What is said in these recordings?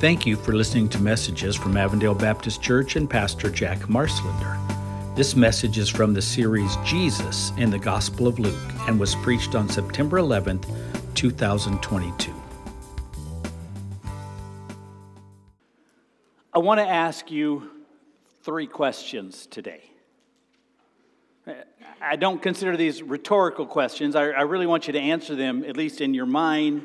Thank you for listening to messages from Avondale Baptist Church and Pastor Jack Marslander. This message is from the series Jesus in the Gospel of Luke and was preached on September 11th, 2022. I want to ask you three questions today. I don't consider these rhetorical questions. I, I really want you to answer them, at least in your mind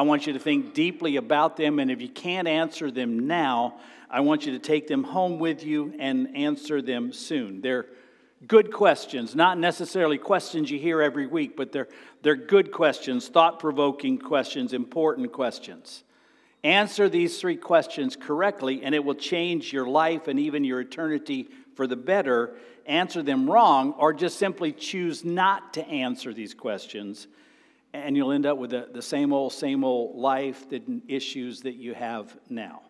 I want you to think deeply about them, and if you can't answer them now, I want you to take them home with you and answer them soon. They're good questions, not necessarily questions you hear every week, but they're, they're good questions, thought provoking questions, important questions. Answer these three questions correctly, and it will change your life and even your eternity for the better. Answer them wrong, or just simply choose not to answer these questions and you'll end up with the, the same old, same old life and issues that you have now.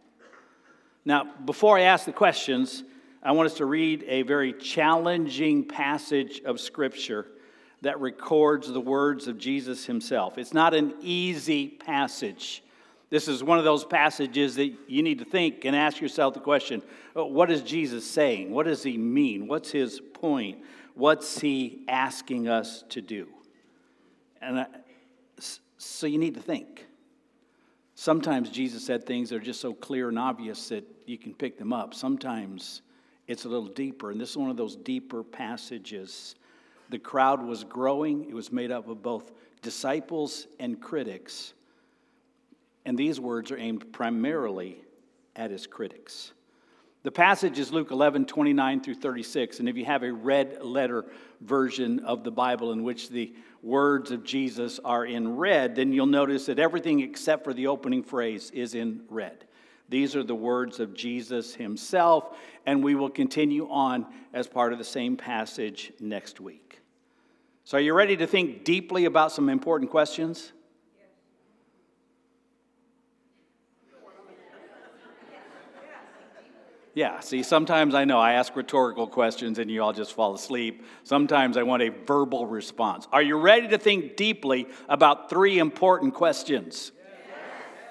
Now, before I ask the questions, I want us to read a very challenging passage of Scripture that records the words of Jesus himself. It's not an easy passage. This is one of those passages that you need to think and ask yourself the question uh, what is Jesus saying? What does he mean? What's his point? What's he asking us to do? And so you need to think. Sometimes Jesus said things that are just so clear and obvious that you can pick them up. Sometimes it's a little deeper, and this is one of those deeper passages. The crowd was growing, it was made up of both disciples and critics. And these words are aimed primarily at his critics. The passage is Luke 11, 29 through 36. And if you have a red letter version of the Bible in which the words of Jesus are in red, then you'll notice that everything except for the opening phrase is in red. These are the words of Jesus himself, and we will continue on as part of the same passage next week. So, are you ready to think deeply about some important questions? Yeah, see, sometimes I know I ask rhetorical questions and you all just fall asleep. Sometimes I want a verbal response. Are you ready to think deeply about three important questions?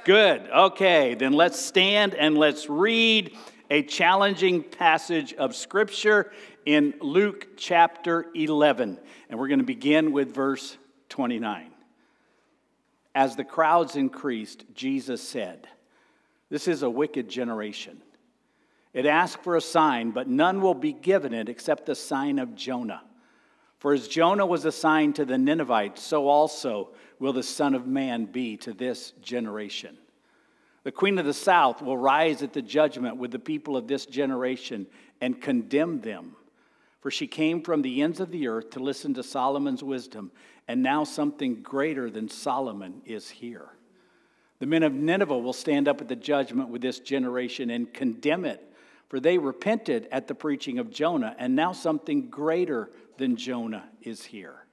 Good. Okay, then let's stand and let's read a challenging passage of Scripture in Luke chapter 11. And we're going to begin with verse 29. As the crowds increased, Jesus said, This is a wicked generation. It asks for a sign, but none will be given it except the sign of Jonah. For as Jonah was a sign to the Ninevites, so also will the Son of Man be to this generation. The Queen of the South will rise at the judgment with the people of this generation and condemn them. For she came from the ends of the earth to listen to Solomon's wisdom, and now something greater than Solomon is here. The men of Nineveh will stand up at the judgment with this generation and condemn it for they repented at the preaching of Jonah, and now something greater than Jonah is here.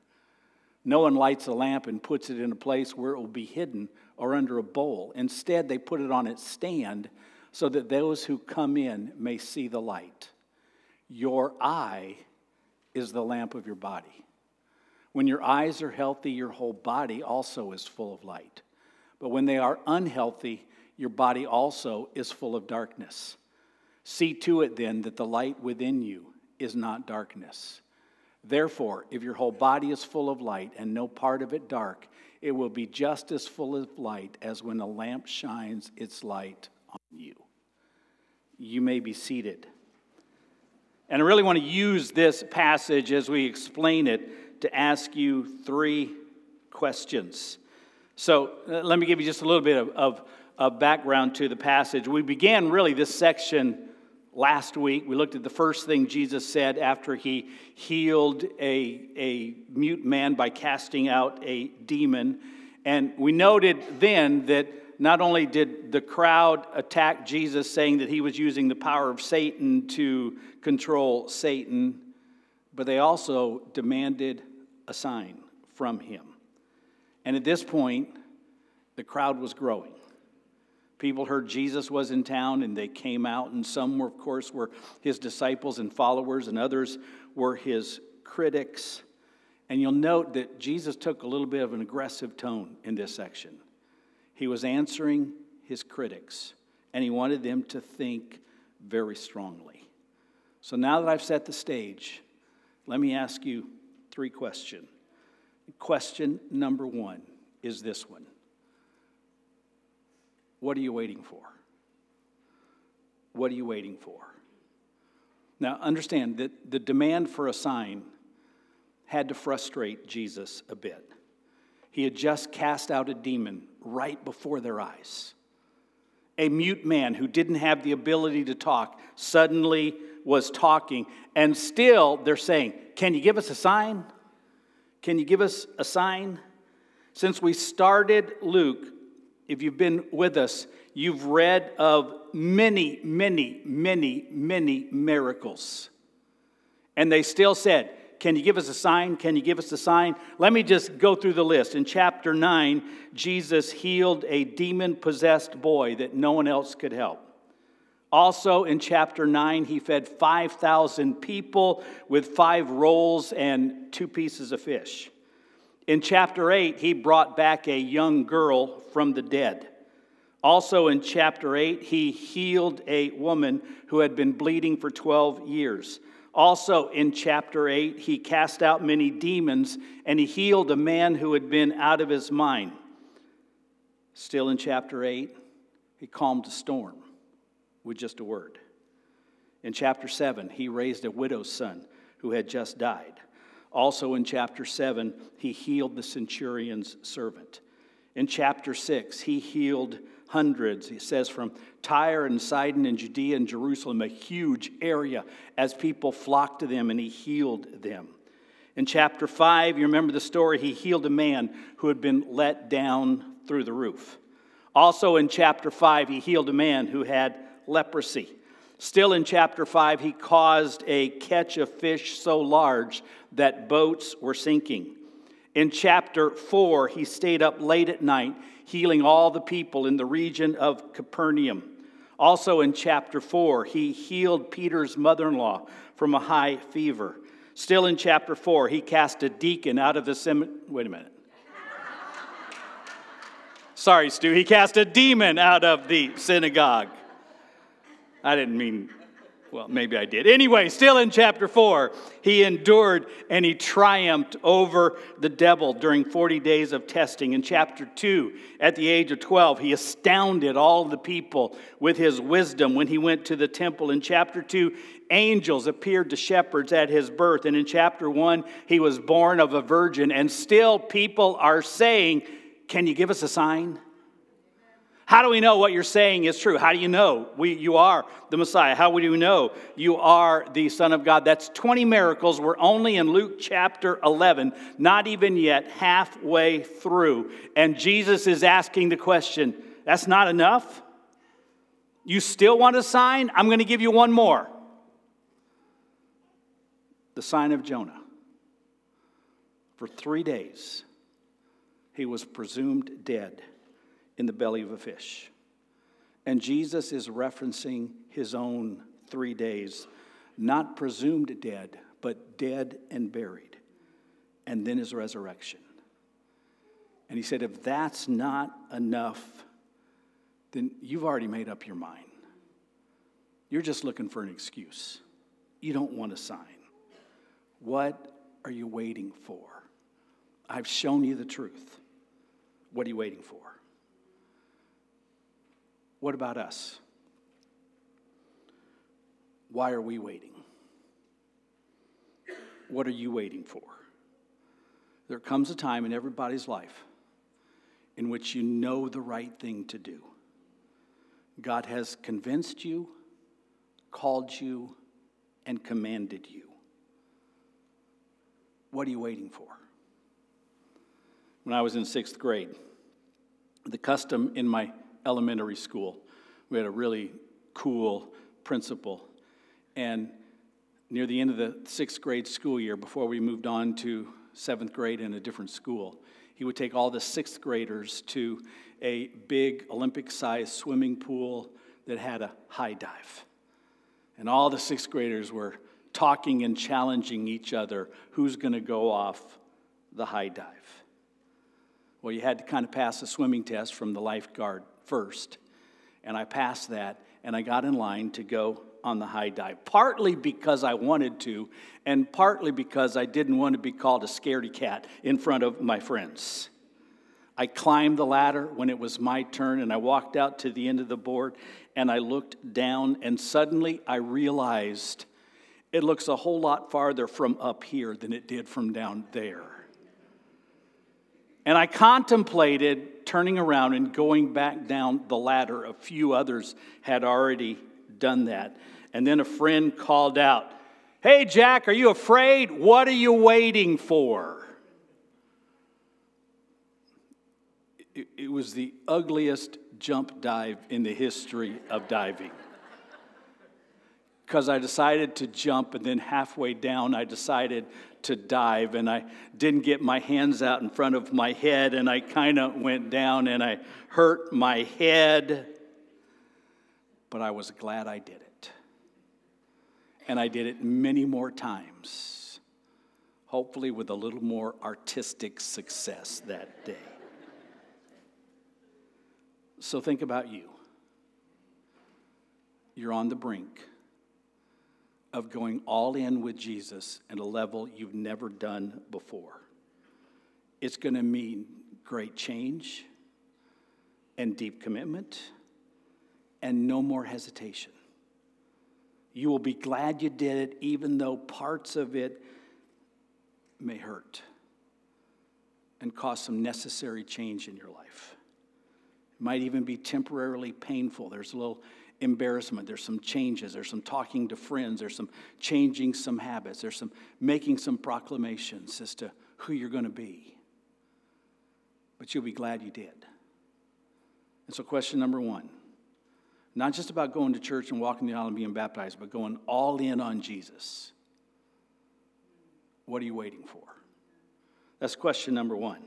No one lights a lamp and puts it in a place where it will be hidden or under a bowl. Instead, they put it on its stand so that those who come in may see the light. Your eye is the lamp of your body. When your eyes are healthy, your whole body also is full of light. But when they are unhealthy, your body also is full of darkness. See to it then that the light within you is not darkness. Therefore, if your whole body is full of light and no part of it dark, it will be just as full of light as when a lamp shines its light on you. You may be seated. And I really want to use this passage as we explain it to ask you three questions. So uh, let me give you just a little bit of, of, of background to the passage. We began really this section last week. We looked at the first thing Jesus said after he healed a, a mute man by casting out a demon. And we noted then that not only did the crowd attack Jesus, saying that he was using the power of Satan to control Satan, but they also demanded a sign from him. And at this point, the crowd was growing. People heard Jesus was in town and they came out, and some, were, of course, were his disciples and followers, and others were his critics. And you'll note that Jesus took a little bit of an aggressive tone in this section. He was answering his critics, and he wanted them to think very strongly. So now that I've set the stage, let me ask you three questions. Question number one is this one What are you waiting for? What are you waiting for? Now, understand that the demand for a sign had to frustrate Jesus a bit. He had just cast out a demon right before their eyes. A mute man who didn't have the ability to talk suddenly was talking, and still they're saying, Can you give us a sign? Can you give us a sign? Since we started Luke, if you've been with us, you've read of many, many, many, many miracles. And they still said, Can you give us a sign? Can you give us a sign? Let me just go through the list. In chapter 9, Jesus healed a demon possessed boy that no one else could help. Also, in chapter 9, he fed 5,000 people with five rolls and two pieces of fish. In chapter 8, he brought back a young girl from the dead. Also, in chapter 8, he healed a woman who had been bleeding for 12 years. Also, in chapter 8, he cast out many demons and he healed a man who had been out of his mind. Still in chapter 8, he calmed a storm with just a word. In chapter 7, he raised a widow's son who had just died. Also in chapter 7, he healed the centurion's servant. In chapter 6, he healed hundreds. He says from Tyre and Sidon and Judea and Jerusalem, a huge area, as people flocked to them and he healed them. In chapter 5, you remember the story, he healed a man who had been let down through the roof. Also in chapter 5, he healed a man who had leprosy. Still in chapter 5, he caused a catch of fish so large that boats were sinking. In chapter 4, he stayed up late at night, healing all the people in the region of Capernaum. Also in chapter 4, he healed Peter's mother in law from a high fever. Still in chapter 4, he cast a deacon out of the cemetery. Wait a minute. Sorry, Stu. He cast a demon out of the synagogue. I didn't mean, well, maybe I did. Anyway, still in chapter 4, he endured and he triumphed over the devil during 40 days of testing. In chapter 2, at the age of 12, he astounded all the people with his wisdom when he went to the temple. In chapter 2, angels appeared to shepherds at his birth. And in chapter 1, he was born of a virgin. And still, people are saying, Can you give us a sign? How do we know what you're saying is true? How do you know we, you are the Messiah? How would you know you are the Son of God? That's 20 miracles. We're only in Luke chapter 11, not even yet halfway through. And Jesus is asking the question that's not enough? You still want a sign? I'm going to give you one more the sign of Jonah. For three days, he was presumed dead in the belly of a fish. And Jesus is referencing his own three days, not presumed dead, but dead and buried, and then his resurrection. And he said, if that's not enough, then you've already made up your mind. You're just looking for an excuse. You don't want a sign. What are you waiting for? I've shown you the truth. What are you waiting for? What about us? Why are we waiting? What are you waiting for? There comes a time in everybody's life in which you know the right thing to do. God has convinced you, called you, and commanded you. What are you waiting for? When I was in sixth grade, the custom in my elementary school. We had a really cool principal. And near the end of the sixth grade school year, before we moved on to seventh grade in a different school, he would take all the sixth graders to a big Olympic sized swimming pool that had a high dive. And all the sixth graders were talking and challenging each other who's going to go off the high dive. Well, you had to kind of pass a swimming test from the lifeguard first. And I passed that, and I got in line to go on the high dive, partly because I wanted to, and partly because I didn't want to be called a scaredy cat in front of my friends. I climbed the ladder when it was my turn, and I walked out to the end of the board, and I looked down, and suddenly I realized it looks a whole lot farther from up here than it did from down there. And I contemplated turning around and going back down the ladder. A few others had already done that. And then a friend called out, Hey, Jack, are you afraid? What are you waiting for? It, was the ugliest jump dive in the history of diving. Because I decided to jump, and then halfway down, I decided to dive, and I didn't get my hands out in front of my head, and I kind of went down and I hurt my head. But I was glad I did it. And I did it many more times, hopefully with a little more artistic success that day. So think about you. You're on the brink of going all in with Jesus at a level you've never done before. It's going to mean great change and deep commitment and no more hesitation. You will be glad you did it, even though parts of it may hurt and cause some necessary change in your life. It might even be temporarily painful. There's a little embarrassment, there's some changes, there's some talking to friends, there's some changing some habits, there's some making some proclamations as to who you're going to be. But you'll be glad you did. And so, question number one not just about going to church and walking the aisle and being baptized, but going all in on Jesus. What are you waiting for? That's question number one.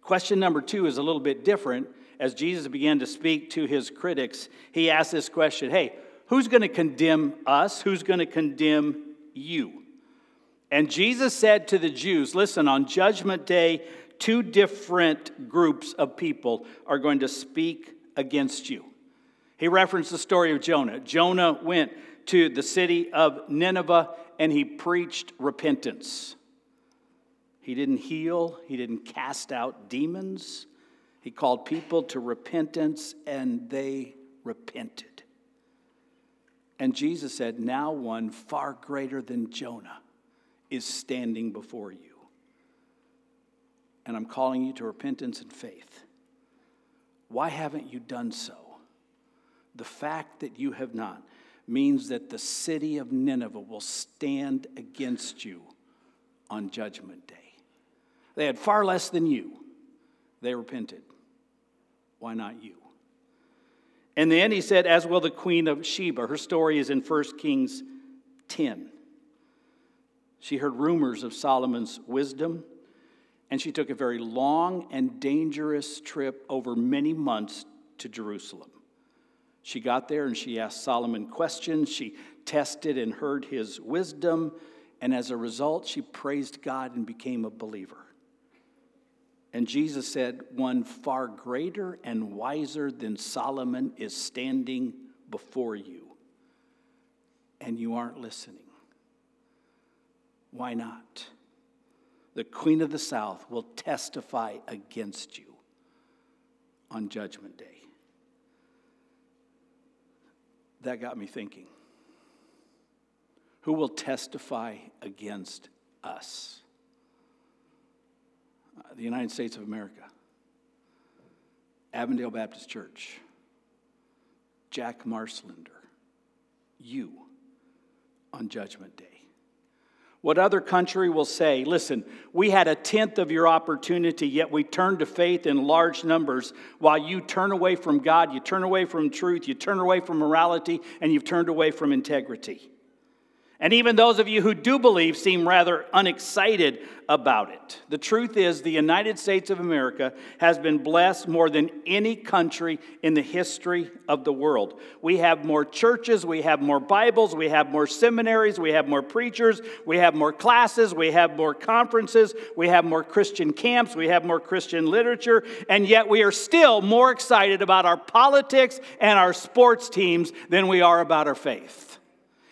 Question number two is a little bit different. As Jesus began to speak to his critics, he asked this question Hey, who's going to condemn us? Who's going to condemn you? And Jesus said to the Jews, Listen, on Judgment Day, two different groups of people are going to speak against you. He referenced the story of Jonah. Jonah went to the city of Nineveh and he preached repentance. He didn't heal, he didn't cast out demons. He called people to repentance and they repented. And Jesus said, Now one far greater than Jonah is standing before you. And I'm calling you to repentance and faith. Why haven't you done so? The fact that you have not means that the city of Nineveh will stand against you on Judgment Day. They had far less than you. They repented. Why not you? And then he said, as will the queen of Sheba. Her story is in 1 Kings 10. She heard rumors of Solomon's wisdom, and she took a very long and dangerous trip over many months to Jerusalem. She got there and she asked Solomon questions. She tested and heard his wisdom. And as a result, she praised God and became a believer. And Jesus said, One far greater and wiser than Solomon is standing before you. And you aren't listening. Why not? The Queen of the South will testify against you on Judgment Day that got me thinking. Who will testify against us? The United States of America, Avondale Baptist Church, Jack Marslander, you on Judgment Day. What other country will say, listen, we had a tenth of your opportunity, yet we turned to faith in large numbers, while you turn away from God, you turn away from truth, you turn away from morality, and you've turned away from integrity. And even those of you who do believe seem rather unexcited about it. The truth is, the United States of America has been blessed more than any country in the history of the world. We have more churches, we have more Bibles, we have more seminaries, we have more preachers, we have more classes, we have more conferences, we have more Christian camps, we have more Christian literature, and yet we are still more excited about our politics and our sports teams than we are about our faith.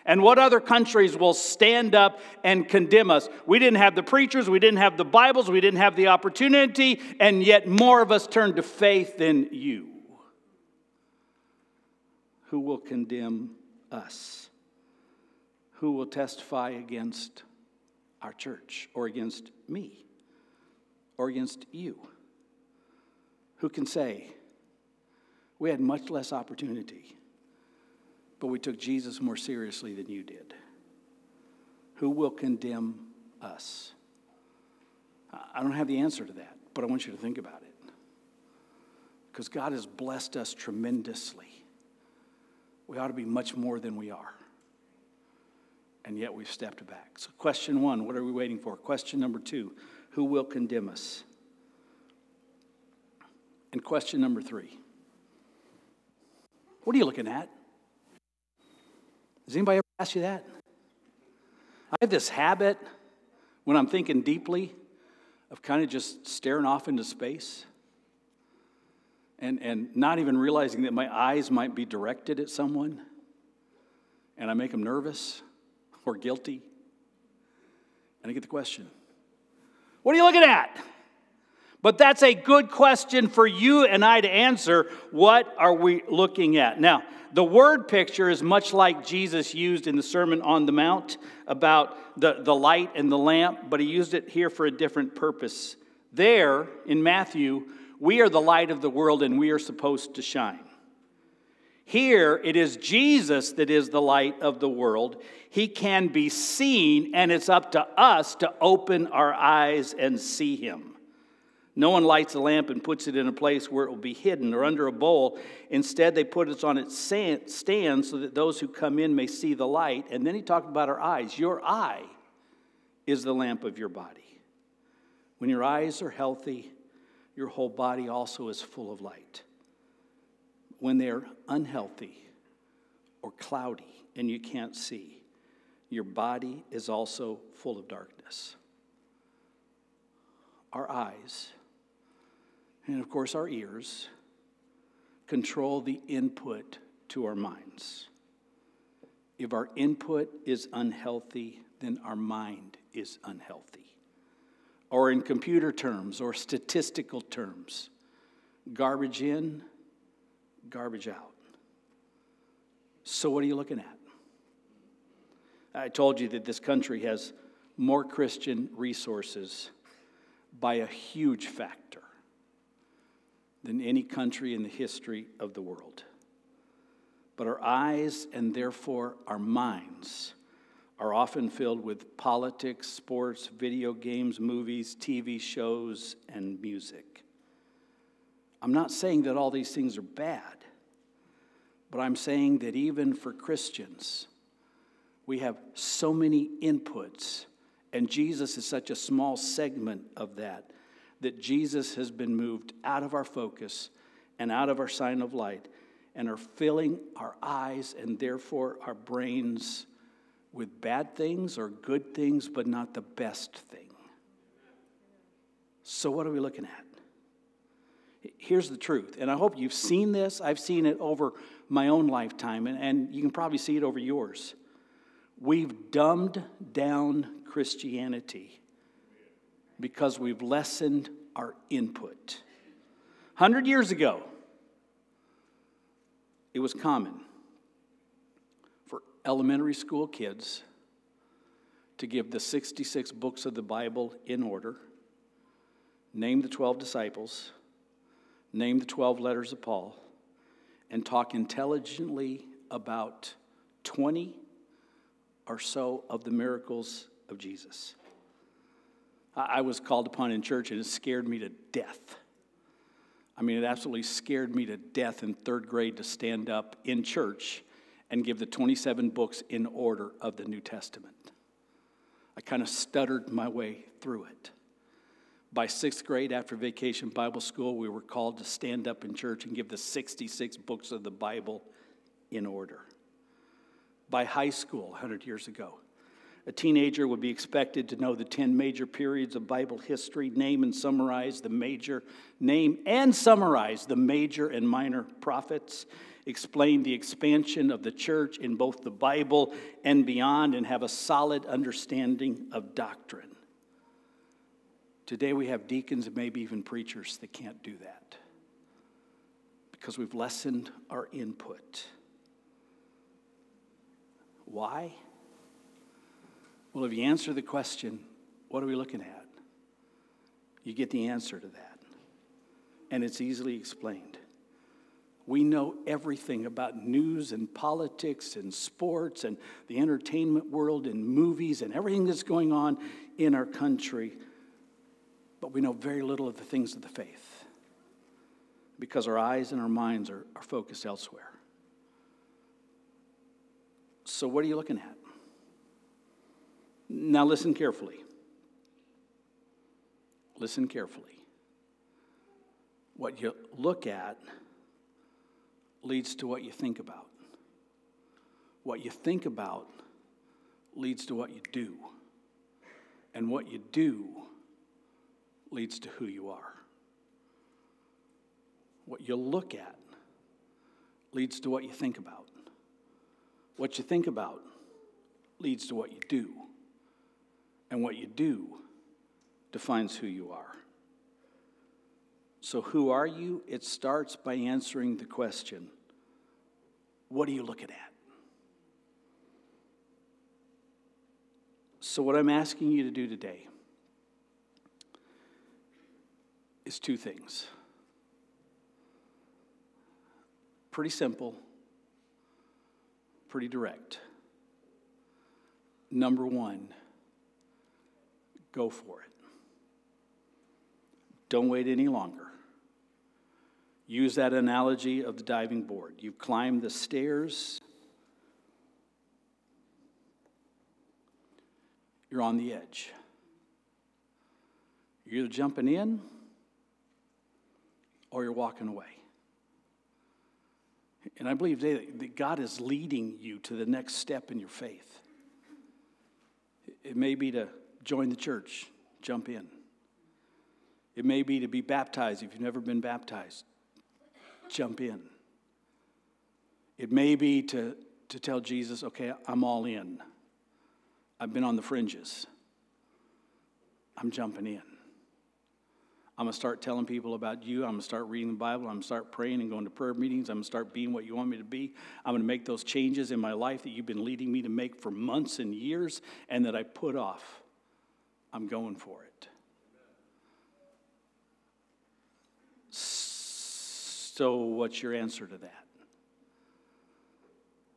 And what other countries will stand up and condemn us? We didn't have the preachers, we didn't have the Bibles, we didn't have the opportunity, and yet more of us turned to faith than you. Who will condemn us? Who will testify against our church or against me or against you? Who can say, we had much less opportunity? But we took Jesus more seriously than you did. Who will condemn us? I don't have the answer to that, but I want you to think about it. Because God has blessed us tremendously. We ought to be much more than we are. And yet we've stepped back. So, question one what are we waiting for? Question number two who will condemn us? And question number three what are you looking at? Has anybody ever asked you that? I have this habit when I'm thinking deeply of kind of just staring off into space and, and not even realizing that my eyes might be directed at someone and I make them nervous or guilty. And I get the question What are you looking at? But that's a good question for you and I to answer. What are we looking at? Now, the word picture is much like Jesus used in the Sermon on the Mount about the, the light and the lamp, but he used it here for a different purpose. There, in Matthew, we are the light of the world and we are supposed to shine. Here, it is Jesus that is the light of the world. He can be seen, and it's up to us to open our eyes and see him. No one lights a lamp and puts it in a place where it will be hidden or under a bowl. Instead, they put it on its stand so that those who come in may see the light. And then he talked about our eyes. Your eye is the lamp of your body. When your eyes are healthy, your whole body also is full of light. When they're unhealthy or cloudy and you can't see, your body is also full of darkness. Our eyes and of course our ears, control the input to our minds. If our input is unhealthy, then our mind is unhealthy. Or in computer terms or statistical terms, garbage in, garbage out. So, what are you looking at? I told you that this country has more Christian resources by a huge factor than any country in the history of the world. But our eyes and therefore our minds are often filled with politics, sports, video games, movies, TV shows, and music. I'm not saying that all these things are bad, but I'm saying that even for Christians, we have so many inputs, and Jesus is such a small segment of that that Jesus has been moved out of our focus and out of our sign of light and are filling our eyes and therefore our brains with bad things or good things, but not the best thing. So, what are we looking at? Here's the truth, and I hope you've seen this. I've seen it over my own lifetime, and, and you can probably see it over yours. We've dumbed down Christianity because we've lessened our input. 100 years ago, it was common for elementary school kids to give the 66 books of the Bible in order, name the 12 disciples, name the 12 letters of Paul, and talk intelligently about 20 or so of the miracles of Jesus. I was called upon in church and it scared me to death. I mean, it absolutely scared me to death in third grade to stand up in church and give the 27 books in order of the New Testament. I kind of stuttered my way through it. By sixth grade, after vacation Bible school, we were called to stand up in church and give the 66 books of the Bible in order. By high school, 100 years ago, a teenager would be expected to know the 10 major periods of Bible history, name and summarize the major, name and summarize the major and minor prophets, explain the expansion of the church in both the Bible and beyond, and have a solid understanding of doctrine. Today we have deacons and maybe even preachers that can't do that because we've lessened our input. Why? Well, if you answer the question, what are we looking at? You get the answer to that. And it's easily explained. We know everything about news and politics and sports and the entertainment world and movies and everything that's going on in our country, but we know very little of the things of the faith because our eyes and our minds are, are focused elsewhere. So, what are you looking at? Now, listen carefully. Listen carefully. What you look at leads to what you think about. What you think about leads to what you do. And what you do leads to who you are. What you look at leads to what you think about. What you think about leads to what you do. And what you do defines who you are. So, who are you? It starts by answering the question what are you looking at? So, what I'm asking you to do today is two things. Pretty simple, pretty direct. Number one, go for it. Don't wait any longer. Use that analogy of the diving board. You've climbed the stairs, you're on the edge. You're either jumping in or you're walking away. And I believe today that God is leading you to the next step in your faith. It may be to join the church, jump in. It may be to be baptized if you've never been baptized jump in. It may be to, to tell Jesus, okay, I'm all in. I've been on the fringes. I'm jumping in. I'm going to start telling people about you. I'm going to start reading the Bible. I'm going to start praying and going to prayer meetings. I'm going to start being what you want me to be. I'm going to make those changes in my life that you've been leading me to make for months and years and that I put off. I'm going for it. So, what's your answer to that?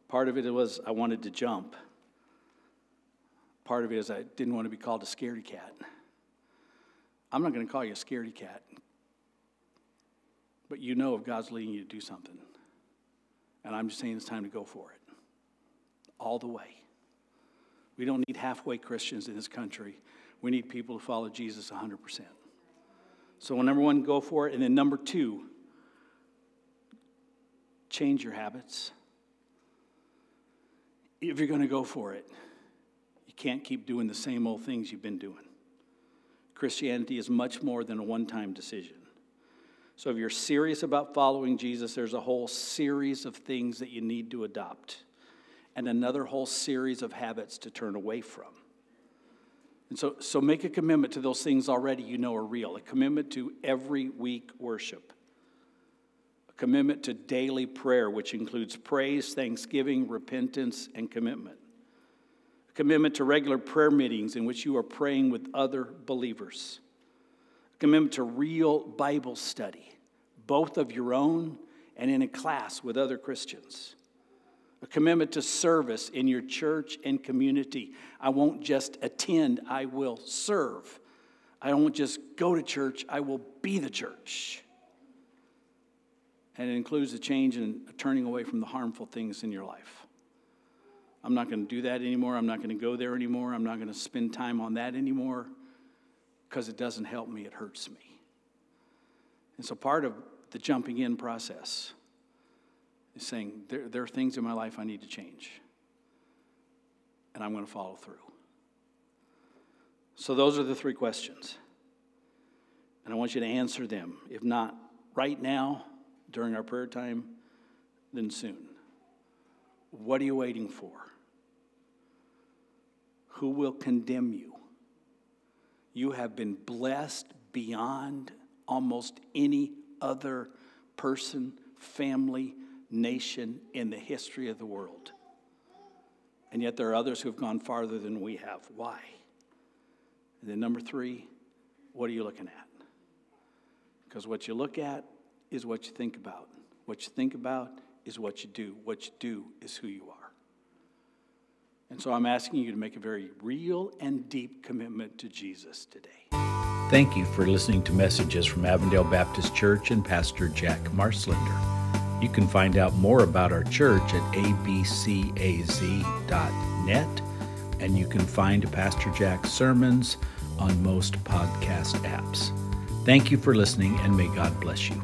Part of it was I wanted to jump. Part of it is I didn't want to be called a scaredy cat. I'm not going to call you a scaredy cat, but you know if God's leading you to do something. And I'm just saying it's time to go for it. All the way. We don't need halfway Christians in this country. We need people to follow Jesus 100%. So, number one, go for it. And then number two, change your habits. If you're going to go for it, you can't keep doing the same old things you've been doing. Christianity is much more than a one time decision. So, if you're serious about following Jesus, there's a whole series of things that you need to adopt, and another whole series of habits to turn away from. And so, so make a commitment to those things already you know are real, a commitment to every week worship a commitment to daily prayer, which includes praise, thanksgiving, repentance, and commitment. A commitment to regular prayer meetings in which you are praying with other believers. A commitment to real Bible study, both of your own and in a class with other Christians. A commitment to service in your church and community. I won't just attend, I will serve. I won't just go to church, I will be the church and it includes a change in turning away from the harmful things in your life. I'm not going to do that anymore. I'm not going to go there anymore. I'm not going to spend time on that anymore because it doesn't help me, it hurts me. And so part of the jumping in process is saying there, there are things in my life I need to change, and I'm going to follow through. So those are the three questions. And I want you to answer them. If not right now, during our prayer time, then soon. What are you waiting for? Who will condemn you? You have been blessed beyond almost any other person, family, nation in the history of the world. And yet there are others who have gone farther than we have. Why? And then, number three, what are you looking at? Because what you look at is what you think about. What you think about is what you do. What you do is who you are. And so I'm asking you to make a very real and deep commitment to Jesus today. Thank you for listening to messages from Avondale Baptist Church and Pastor Jack Marslender. You can find out more about our church at abcaz.net, and you can find Pastor Jack's sermons on most podcast apps. Thank you for listening, and may God bless you.